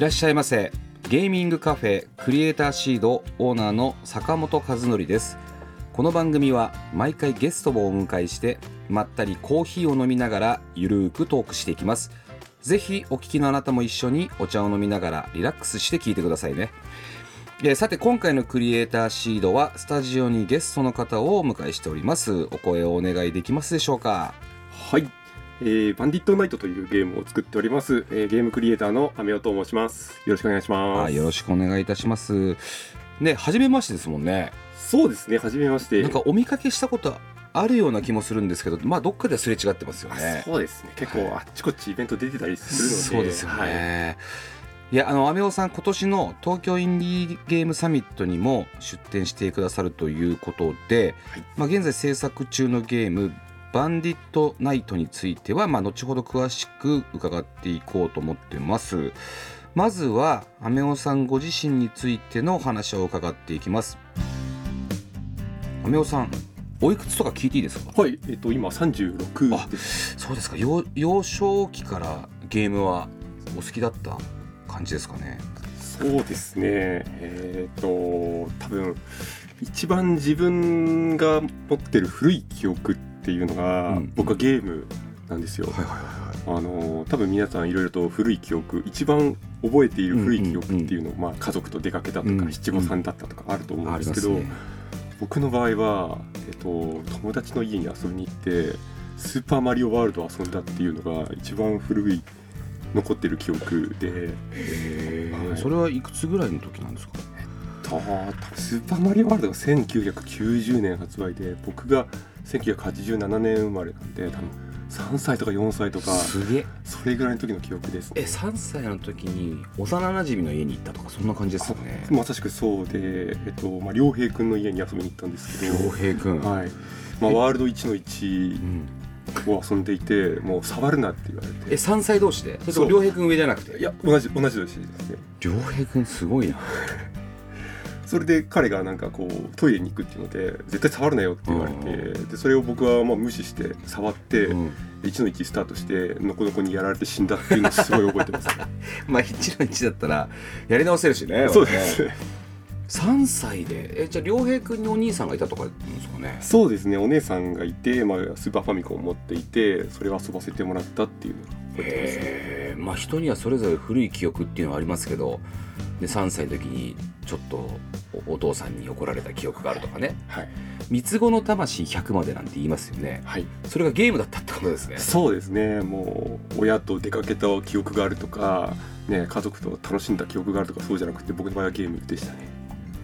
いらっしゃいませ。ゲーミングカフェクリエイターシードオーナーの坂本和則です。この番組は毎回ゲストをお迎えしてまったりコーヒーを飲みながらゆるーくトークしていきます。ぜひお聞きのあなたも一緒にお茶を飲みながらリラックスして聞いてくださいね。えさて今回のクリエイターシードはスタジオにゲストの方をお迎えしております。お声をお願いできますでしょうか？はい、えー、バンディットナイトというゲームを作っております、えーゲームクリエイターのアメオと申します。よろしくお願いします。あよろしくお願いいたします。ね初めましてですもんね。そうですね初めまして。なんかお見かけしたことあるような気もするんですけどまあどっかですれ違ってますよあねそうですね。結構あっちこっちイベント出てたりするのでそうですよはい。ね、い、やあのアオさん今年の東京インディーゲームサミットにも出展してくださるということで、はい。まあ、現在制作中のゲームバンディットナイトについては、まあ、後ほど詳しく伺っていこうと思ってます。まずはアメオさんご自身についてのお話を伺っていきます。アメオさんおいくつとか聞いていいですか？はいえっ、と今36ですそうですか。幼幼少期からゲームはお好きだった感じですかね？そうですね。えっ、と多分一番自分が持ってる古い記憶っていうのが、うん。僕はゲームなんですよ、はいはいはいあの多分皆さんいろいろと古い記憶一番覚えている古い記憶っていうのを、まあ、家族と出かけたとか、うん。七五三だったとかあると思うんあですけど、ね。僕の場合は、えっと、友達の家に遊びに行ってスーパーマリオワールドを遊んだっていうのが一番古い残ってる記憶ではい。それはいくつぐらいの時なんですか？と多分スーパーマリオワールドが1990年発売で僕が1987年生まれなんで多分3歳とか4歳とかすげえ。それぐらいの時の記憶ですえね。3歳の時に幼なじみの家に行ったとかそんな感じですよね。まさしくそうで、えっとまあ、良平君の家に遊びに行ったんですけど、良平君、はい。まあ、え。ワールド1のう1ん、を遊んでいてもう触るなって言われえて3歳同士で？それとも良平君上じゃなくて？いや同じ同じ年ですね。良平君すごいなそれで彼がなんかこうトイレに行くっていうので絶対触るなよって言われてでそれを僕はまあ無視して触ってうん。1の1スタートしてのこのこにやられて死んだっていうのをすごい覚えてます。まあ1の1だったらやり直せるしねそうです。ね3歳でえじゃあ良平君にお兄さんがいたとかですかね。そうですね。お姉さんがいて、まあ、スーパーファミコンを持っていてそれを遊ばせてもらったっていうのが覚えてますね。まあ人にはそれぞれ古い記憶っていうのはありますけどで3歳の時にちょっとおお父さんに怒られた記憶があるとかね。はい、三つ子の魂100までなんて言いますよね。はい、それがゲームだったってことですね。そうですね。もう親と出かけた記憶があるとか、ね、家族と楽しんだ記憶があるとかそうじゃなくて僕の場合はゲームでしたね。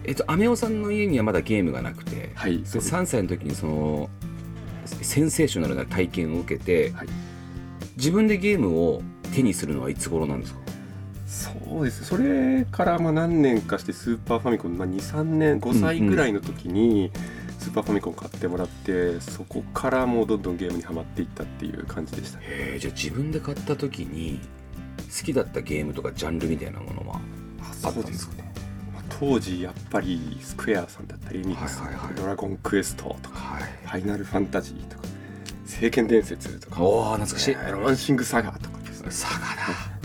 えっとアメオさんの家にはまだゲームがなくてはいでそうです。3歳の時にそのセンセーショナルな体験を受けて、はい。自分でゲームを手にするのはいつ頃なんですか？そうです。それからまあ何年かしてスーパーファミコン、まあ、23年5歳ぐらいの時にスーパーファミコン買ってもらってそこからもうどんどんゲームにはまっていったっていう感じでした。ねへえじゃあ自分で買った時に好きだったゲームとかジャンルみたいなものはあったんですかね、まあ当時やっぱりスクエアさんだったりエニックスとか、はいはいはい。ドラゴンクエストとかはい。ファイナルファンタジーとか聖剣伝説とかおお懐かしい。ねロマンシングサガとかですね。サガだ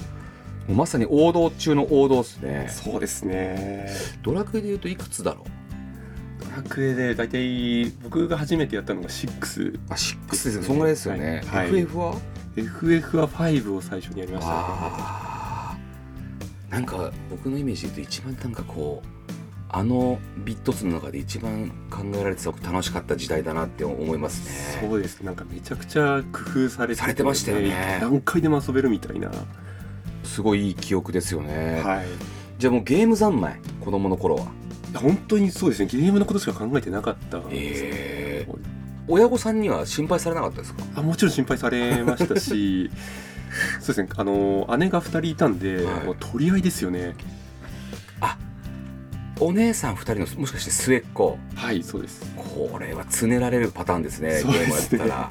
もうまさに王道中の王道ですね。そうですね。ドラクエでいうといくつだろう？ドラクエで大体僕が初めてやったのが6あ6ですね。そんぐらいですよね、はい。FF は？FF は5を最初にやりました。ねなんか僕のイメージで言うと一番なんかこうあのビット数の中で一番考えられてた楽しかった時代だなって思いますね。そうです。なんかめちゃくちゃ工夫されてされてましたよね。何回でも遊べるみたいなすごいいい記憶ですよね、はい。じゃあもうゲーム三昧子供の頃は。本当にそうですね。ゲームのことしか考えてなかったんですえ。親御さんには心配されなかったですか？あもちろん心配されましたし そうですね。あの姉が2人いたんで、はい。もう取り合いですよね。お姉さん2人のもしかして末っ子？はいそうです。これはつねられるパターンですねですね。ームやったら。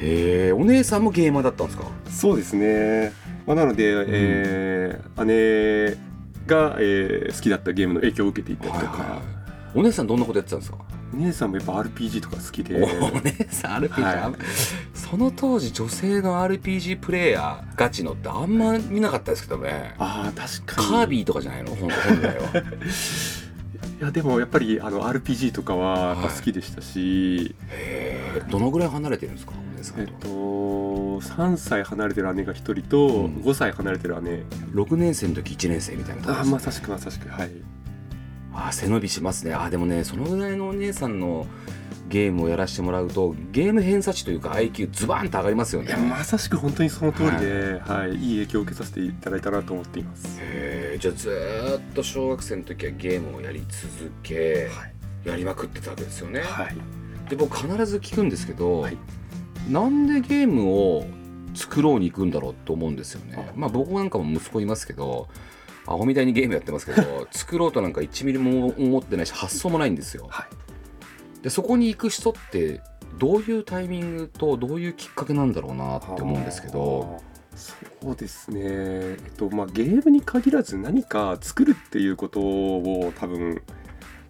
へえお姉さんもゲーマーだったんですか？そうですね、まあ、なので、えー姉が、えー好きだったゲームの影響を受けていたりとか、お姉さんどんなことやってたんですか？お姉さんもやっぱ RPG とか好きで。お姉さん RPG、はい。その当時女性の RPG プレイヤーガチのってあんま見なかったですけどね。ああ確かに。カービィとかじゃないの？本本来は。いやでもやっぱりあの RPG とかは好きでしたし、へえどのぐらい離れてるんですか？お姉さんえっとと3歳離れてる姉が1人とうん。5歳離れてる姉、6年生の時1年生みたいなああまさしくまさしくはい。あー背伸びしますね。あーでもねそのぐらいのお姉さんのゲームをやらせてもらうとゲーム偏差値というか IQ ズバーンと上がりますよね。いやまさしく本当にその通りで、はい。い、い影響を受けさせていただいたなと思っています。へえじゃあずーっと小学生の時はゲームをやり続け、はい。やりまくってたわけですよね、はい、で僕必ず聞くんですけど、はいなんでゲームを作ろうに行くんだろうと思うんですよね。あ。まあ僕なんかも息子いますけどアホみたいにゲームやってますけど 作ろうとなんか1ミリも思ってないし発想もないんですよ。はい、でそこに行く人ってどういうタイミングとどういうきっかけなんだろうなって思うんですけど。そうですね、えっとまあ、ゲームに限らず何か作るっていうことを多分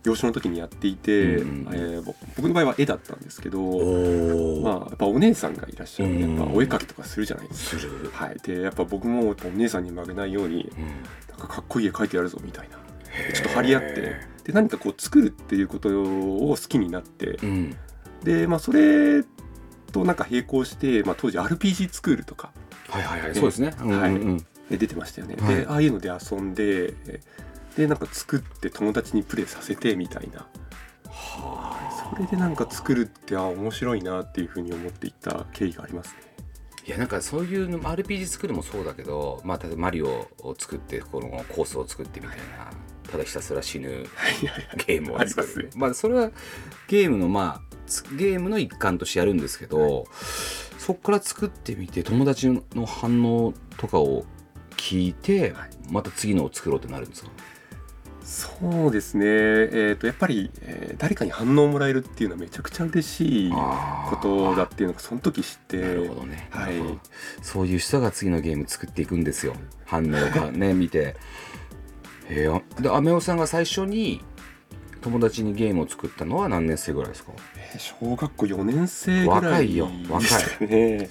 幼少の時にやっていて、うんうんえーぼ僕の場合は絵だったんですけど、おまあ、やっぱお姉さんがいらっしゃる。んでうん。やっぱお絵描きとかするじゃないですか。する、はい、でやっぱ僕もお姉さんに負けないようにうん。なんかかっこいい絵描いてやるぞみたいな。ちょっと張り合ってで何かこう作るっていうことを好きになってうん。で、まあ、それとなんか並行して、まあ、当時 RPG スクールとかはいはいはい。ねそうですね、うんうんうん。で出てましたよね、はい。でああいうので遊んでえでなんか作って友達にプレイさせてみたいな。はあそれでなんか作るってあ面白いなっていうふうに思っていった経緯がありますね。いやなんかそういうの RPG 作るもそうだけど、まあ、例えばマリオを作ってこのコースを作ってみたいなただひたすら死ぬゲームを作ありますね。るまあそれはゲームのまあつゲームの一環としてやるんですけど、そこから作ってみて友達の反応とかを聞いて、はい。また次のを作ろうってなるんですか？そうですね。えっ、とやっぱり、えー誰かに反応をもらえるっていうのはめちゃくちゃ嬉しいことだっていうのがその時知ってなるほどね、はい。そういう人が次のゲーム作っていくんですよ。反応がね見て。えー、でアメオさんが最初に友達にゲームを作ったのは何年生ぐらいですか？えー小学校4年生ぐら若いいよ若いですかねへ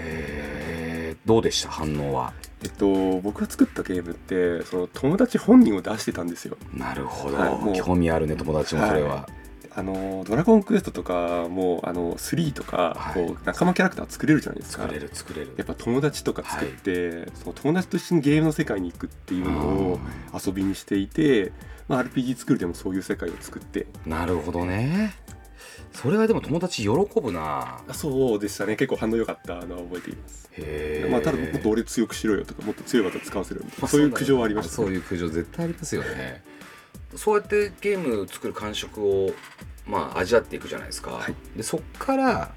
えどうでした？反応は。えっと僕が作ったゲームってその友達本人を出してたんですよ。なるほど、はい興味あるね友達もそれは、あのドラゴンクエストとかもあの3とか、はい。こう仲間キャラクター作れるじゃないですか。作れる作れる。やっぱ友達とか作って、その友達と一緒にゲームの世界に行くっていうのを遊びにしていて、まあ、RPG 作るでもそういう世界を作って。なるほどねそれはでも友達喜ぶな。あそうでしたね。結構反応良かった。のは覚えています、へえまあ、ただもっと俺強くしろよとかもっと強い技使わせろよみたいなそういう苦情はありました、そういう苦情絶対ありますよね。そうやってゲーム作る感触をまあ味わっていくじゃないですか、はい。でそっから、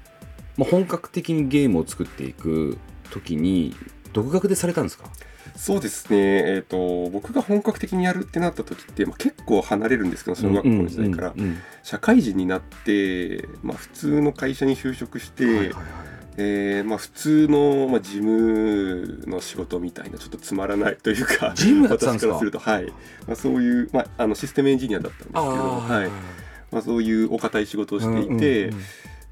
まあ、本格的にゲームを作っていく時に独学でされたんですか？そうですね。えっ、と僕が本格的にやるってなった時って、まあ、結構離れるんですけど小学校の時代から、うんうんうん社会人になって、まあ、普通の会社に就職して、はいはいはい。えーまあ、普通の、まあ、事務の仕事みたいなちょっとつまらないというか事務やってたんですか？私からすると、はい。まあ、そういう、まあ、あのシステムエンジニアだったんですけど、はいまあ、そういうお堅い仕事をしていて、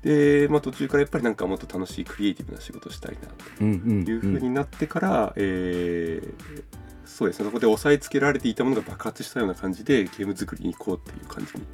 で、まあ、途中からやっぱりなんかもっと楽しいクリエイティブな仕事をしたいなとうんうんいうふうになってから、えーそうですね。そこで押さえつけられていたものが爆発したような感じでゲーム作りに行こうっていう感じに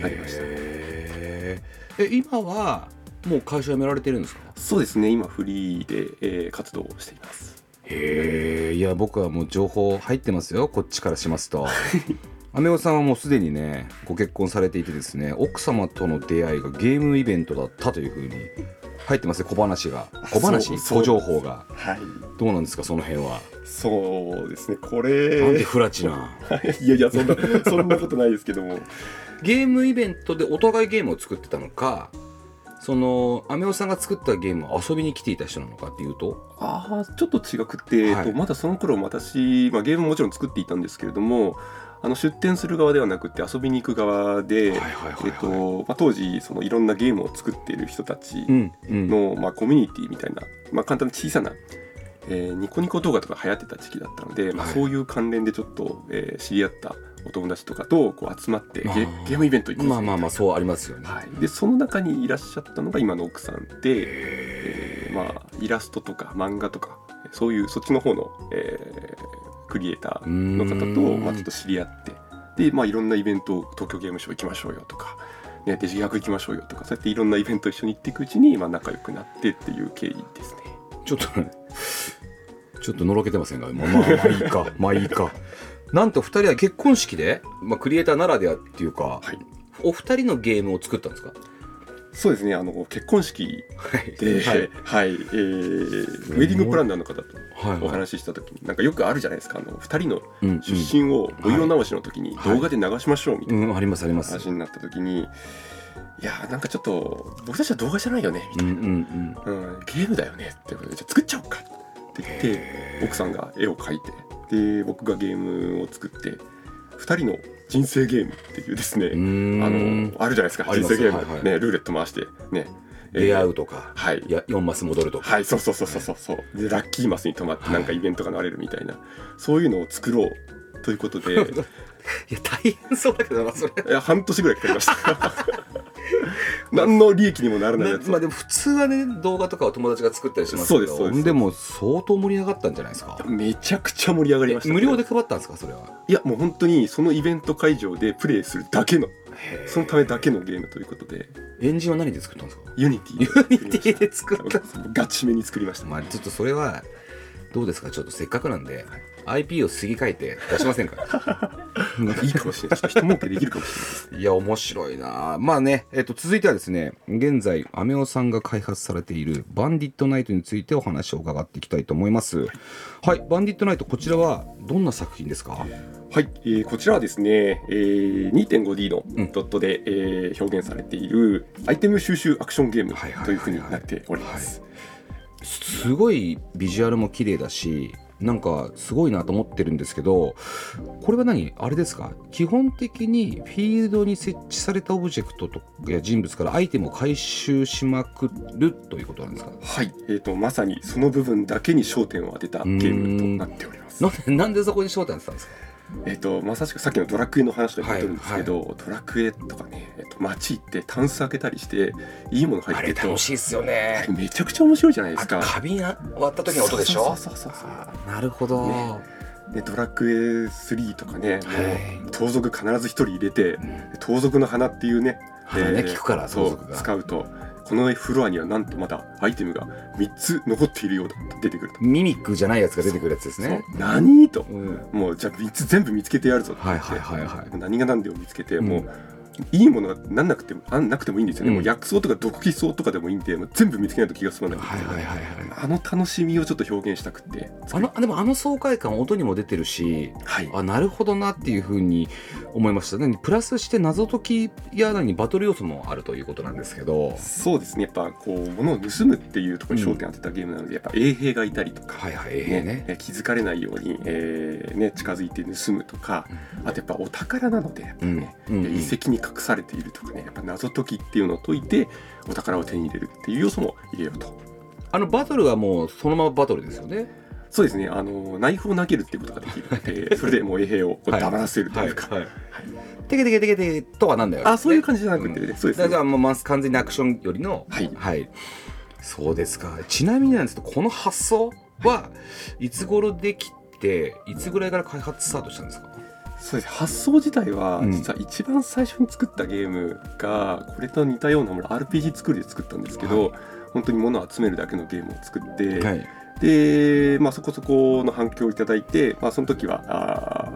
なりましたへー。え今はもう会社辞められてるんですか？そうですね。今フリーで、えー活動をしています。へえいや僕はもう情報入ってますよ。こっちからしますと アメオさんはもうすでにねご結婚されていてですね奥様との出会いがゲームイベントだったというふうに入ってますね小話が。小話小情報が。はい。どうなんですかその辺は？そうですねこなんれでフラチな。い。やいやそんなそんなことないですけども。ゲームイベントでお互いゲームを作ってたのかそのアメオさんが作ったゲームを遊びに来ていた人なのかっていうと？ああちょっと違くて、はいえっとまだその頃私、まあ、ゲームももちろん作っていたんですけれどもあの出店する側ではなくて遊びに行く側で、当時そのいろんなゲームを作っている人たちうんうん。の、まあ、コミュニティみたいな、まあ、簡単な小さな、えーニコニコ動画とか流行ってた時期だったので、まあ、はいそういう関連でちょっと、えー知り合ったお友達とかとこう集まってゲゲームイベント行こうぜまあまあまあそうありますよね、はい、でその中にいらっしゃったのが今の奥さんで、えーまあ、イラストとか漫画とかそういうそっちの方の、えークリエイターの方とまあ、ちょっと知り合って。で、まあ、いろんなイベント東京ゲームショウ行きましょうよとか、ね、デジ学行きましょうよとかそうやっていろんなイベント一緒に行っていくうちに、まあ、仲良くなってっていう経緯ですね。ちょっと ちょっとのろけてませんが、まあ、まあまあいいか まあいいか。なんと2人は結婚式で、まあ、クリエイターならではっていうか、はい。お二人のゲームを作ったんですか？そうですねあの結婚式はい。で、ははいいえーウェディングプランナーの方とはいお話しした時になんかよくあるじゃないですかあの2人のうん出身をお色直しの時に動画で流しましょうみたいな話になった時にいやーなんかちょっと僕たちは動画じゃないよねみたいうんうんうん。な、うんゲームだよねってことでじゃあ作っちゃおうかって言って奥さんが絵を描いてで僕がゲームを作って2人の人生ゲームっていうですねあのあるじゃないですか人生ゲーム、はいはい。ねルーレット回してね。出会ううとか、はい。いや4マス戻るとか、はいそうそうそうそうそう。そうでラッキーマスに泊まってなんかイベントがなれるみたいな、そういうのを作ろうということで。いや大変そうだけどなそれ。いや半年ぐらいかかりました 何の利益にもならないやつ。まあでも普通はね動画とかは友達が作ったりしますけど。そうでも相当盛り上がったんじゃないですか。めちゃくちゃ盛り上がりました、無料で配ったんですかそれは？いやもう本当にそのイベント会場でプレイするだけのそのためだけのゲームということで。エンジンは何で作ったんですか？ Unity。Unityで作った。ガチめに作りました、まあちょっとそれはどうですか？ちょっとせっかくなんで IP をすぎ替えて出しませんか いいかもしれない。ちょっと人儲けできるかもしれないですいや面白いな。まあね、えっと、続いてはですね現在アメオさんが開発されているバンディットナイトについてお話を伺っていきたいと思います。はいバンディットナイトこちらはどんな作品ですか？はい、えーこちらはですね、えー 2.5D のうん。ドットで、えー表現されているアイテム収集アクションゲームはいはいはいはい。というふうになっております。すごいビジュアルも綺麗だしなんかすごいなと思ってるんですけどこれは何？あれですか？基本的にフィールドに設置されたオブジェクトとや人物からアイテムを回収しまくるということなんですか？はい、えー、とまさにその部分だけに焦点を当てたゲームとなっております。なんでなんでそこに焦点当てたんですか？えー、とまさしくさっきのドラクエの話でも言ってるんですけど、ドラクエとかね、えー、と街行ってタンス開けたりしていいもの入ってると楽しいっすよね。めちゃくちゃ面白いじゃないですあか。花瓶割った時の音でしょ？そうそうそうなるほど、ね。でドラクエ3とかね、はい。盗賊必ず一人入れてうん。盗賊の花っていうね。花ね聞くからそう使うとこのフロアにはなんとまだアイテムが3つ残っているようだと出てくると、ミミックじゃないやつが出てくるやつですね。何と。うん。もうじゃあ3つ全部見つけてやるぞってはい言って、はいはいはい。もう何が何でも見つけて、うん。もういいものがなんなくてもあんなくてもいいんですよね、うん。もう薬草とか毒気草とかでもいいんでもう全部見つけないと気が済まない。はいはいはいはい。あの楽しみをちょっと表現したくって。あのでもあの爽快感音にも出てるしはい。あなるほどなっていうふうに思いました何プラスして謎解きや何バトル要素もあるということなんですけど。そうですね。やっぱこう物を盗むっていうところに焦点を当てたゲームなので、やっぱ衛兵がいたりとか、はいはいええね。え気づかれないように、えーね、近づいて盗むとかあとやっぱお宝なのでやっぱりね、うん。うんうん。遺跡に隠されているとかねやっぱ謎解きっていうのを解いてお宝を手に入れるっていう要素も入れようと。あのバトルはもうそのままバトルですよね。そうですね。あのナイフを投げるっていうことができるので それでもう衛兵を黙らせるというか、はい。はい。テケテケテケテケとはなんだよあそういう感じじじゃなくてね、そうですねじゃあもう完全にアクションよりのはいはいそうですかちなみになんですけどこの発想はいつ頃できていつぐらいから開発スタートしたんですかそうです。発想自体はうん。実は一番最初に作ったゲームがこれと似たようなもの RPG 作りで作ったんですけど、は本当に物を集めるだけのゲームを作って、い。で、まあ、そこそこの反響をいただいて、まあ、その時はあ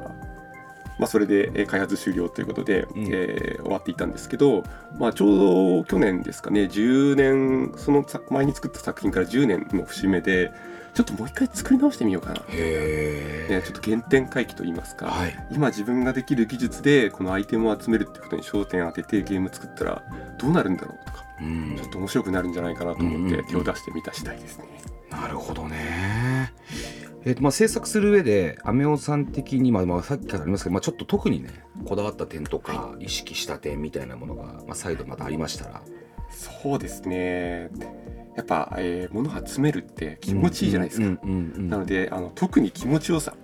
まあ、それでえー開発終了ということで、うん。えー終わっていたんですけど、まあ、ちょうど去年ですかね10年そのさ前に作った作品から10年の節目でちょっともう一回作り直してみようかな、ね、ちょっと原点回帰といいますか、はい。今自分ができる技術でこのアイテムを集めるってことに焦点を当ててゲーム作ったらどうなるんだろうとかうん。ちょっと面白くなるんじゃないかなと思っうんうんうん。て手を出してみた次第ですね。なるほどね。えっとまあ、制作する上でアメオさん的に、まあまあ、さっきからありますけど、まあ、ちょっと特にねこだわった点とか意識した点みたいなものが、まあ、再度またありましたら。そうですねやっぱ、えー物を集めるって気持ちいいじゃないですか。うんうんうんなのであの特に気持ちよさ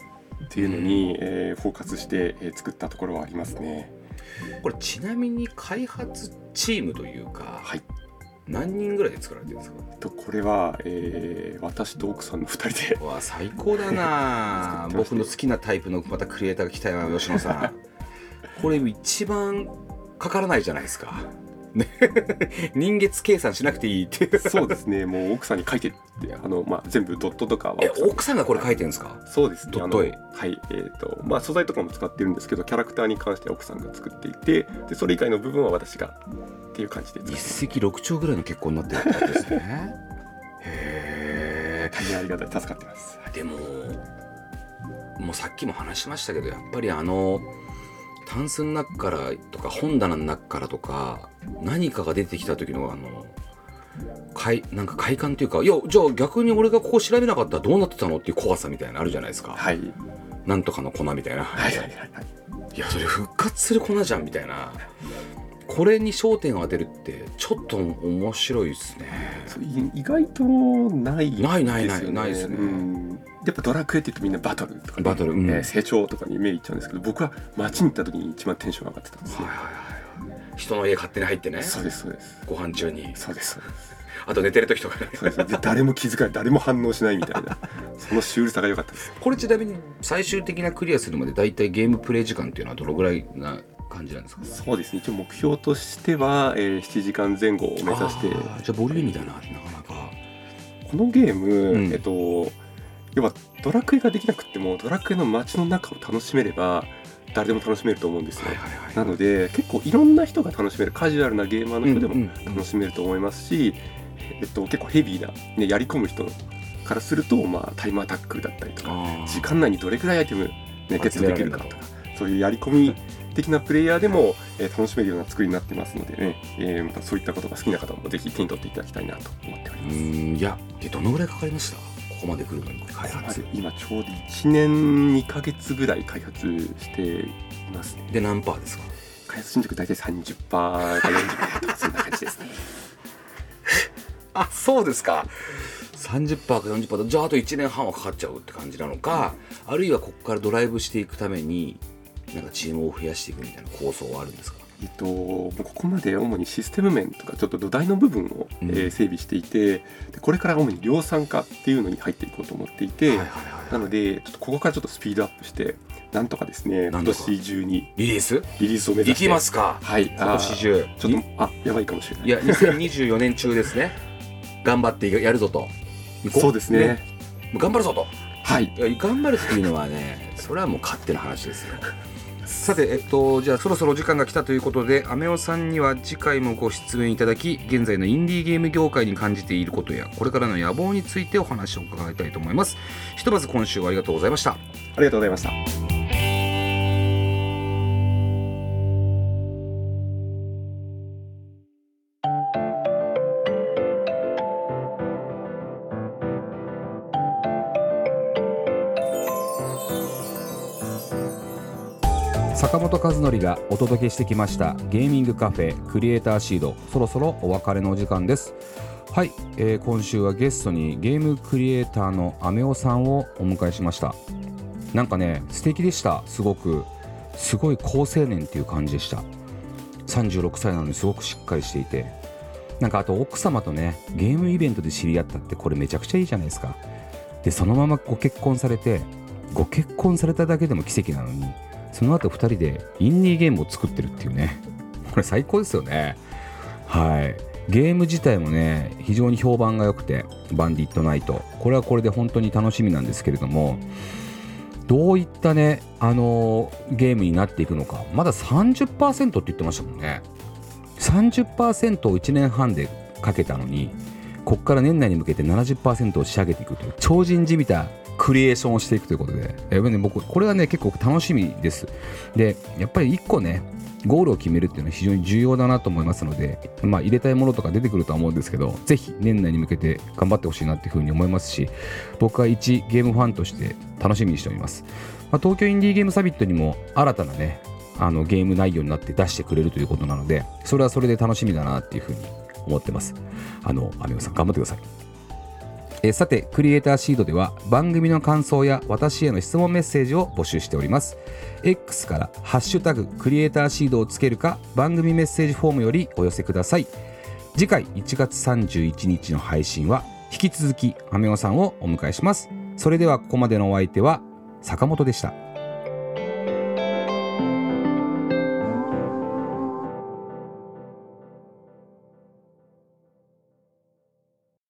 っていうのに、えーフォーカスして、えー作ったところはありますね。これちなみに開発チームというか、はい。何人ぐらいで作られてるんですか？とこれは、えー私と奥さんの2人で。うわ最高だな。僕の好きなタイプのまたクリエイターが来たよ吉野さん。これ一番かからないじゃないですか、ね、人月計算しなくていいっていう。そうですね。もう奥さんに書いてってあの、まあ、全部ドットとかはえ奥さん。奥さんがこれ書いてるんですか？そうですね。ドット絵はい。えーとまあ、素材とかも使ってるんですけどキャラクターに関しては奥さんが作っていてでそれ以外の部分は私がっていう感じで一石六鳥ぐらいの結婚になってるってことですね。へ大変ありがたい。助かってます。えでももうさっきも話しましたけどやっぱりあのタンスの中からとか本棚の中からとか何かが出てきた時のあの快なんか快感というかいやじゃあ逆に俺がここ調べなかったらどうなってたのっていう怖さみたいなのあるじゃないですか、はい。なんとかの粉みたいな、はいはいはいはい。いやそれ復活する粉じゃんみたいな。これに焦点を当てるってちょっと面白いですね。そうい意外とないですよないないないないですね。うん。やっぱドラクエって言うとみんなバトルとか、ね、バトルうん。えー成長とかに目いっちゃうんですけど僕は街に行った時に一番テンション上がってたんですよ、はいはいはい人の家勝手に入ってね。そうですそうです。ご飯中に。そうですそうです。あと寝てる時とかね。そうです。で誰も気づかない誰も反応しないみたいな。そのシュールさが良かったです。これちなみに最終的なクリアするまで大体ゲームプレイ時間っていうのはどのぐらいな感じなんですか？そうですね。一応目標としては、えー7時間前後を目指して。じゃあボリューミーだななかなか。このゲーム、うん。えっと要はドラクエができなくってもドラクエの街の中を楽しめれば誰でも楽しめると思うんですよ、はいはいはい。なので結構いろんな人が楽しめるカジュアルなゲーマーの人でもうんうんうん。楽しめると思いますし、えっと、結構ヘビーな、ね、やり込む人からすると、まあ、タイムアタックだったりとか時間内にどれくらいアイテム、ね、ゲットできるかとかそういうやり込み的なプレイヤーでも、えー楽しめるような作りになってますのでね、えーまたそういったことが好きな方もぜひ手に取っていただきたいなと思っておりうます。ーん。いやえどのぐらいかかりました？ここまで来るのに開発。で今ちょうど1年2ヶ月ぐらい開発していますね。で何パーですか？開発進捗大体30%か40%とかそんな感じですね。あそうですか30%か40%じゃああと1年半はかかっちゃうって感じなのか、あるいはここからドライブしていくためになんかチームを増やしていくみたいな構想はあるんですか？えっと、ここまで主にシステム面とかちょっと土台の部分を、うん。えー整備していてでこれから主に量産化っていうのに入っていこうと思っていて、はいはいはいはい。なのでちょっとここからちょっとスピードアップしてなんとかですね今年中にリリース？リリースを目指して。いきますか。はい。今年中。ちょっとあやばいかもしれない。いや2024年中ですね。頑張ってやるぞと。そうですね。もう頑張るぞと。はい。頑張るっていうのはねそれはもう勝手な話ですよさてえっとじゃあそろそろお時間が来たということでアメオさんには次回もご出演いただき現在のインディーゲーム業界に感じていることやこれからの野望についてお話を伺いたいと思います。ひとまず今週はありがとうございました。ありがとうございました坂本和則がお届けしてきましたゲーミングカフェクリエイターシード。そろそろお別れのお時間です。はい、えー今週はゲストにゲームクリエイターのアメオさんをお迎えしました。なんかね素敵でした。すごく。すごい好青年っていう感じでした。36歳なのにすごくしっかりしていて。なんかあと奥様とねゲームイベントで知り合ったってこれめちゃくちゃいいじゃないですか。でそのままご結婚されてご結婚されただけでも奇跡なのにその後2人でインディーゲームを作ってるっていうね。これ最高ですよね。はい。ゲーム自体もね非常に評判が良くてバンディットナイト。これはこれで本当に楽しみなんですけれどもどういったね、あのーゲームになっていくのか。まだ30%って言ってましたもんね。30%を1年半でかけたのにここから年内に向けて70%を仕上げていくという超人じみたクリエーションをしていくということでやっぱりね僕これはね結構楽しみです。でやっぱり1個ねゴールを決めるっていうのは非常に重要だなと思いますので、まあ、入れたいものとか出てくるとは思うんですけどぜひ年内に向けて頑張ってほしいなっていうふうに思いますし僕は一ゲームファンとして楽しみにしております、まあ、東京インディーゲームサミットにも新たなねあのゲーム内容になって出してくれるということなのでそれはそれで楽しみだなっていうふうに思ってます。あのアミオさん頑張ってください。えさてクリエイターシードでは番組の感想や私への質問メッセージを募集しております。X から「ハッシュタグクリエイターシード」をつけるか番組メッセージフォームよりお寄せください。次回1月31日の配信は引き続きアメオさんをお迎えします。それではここまでのお相手は坂本でした。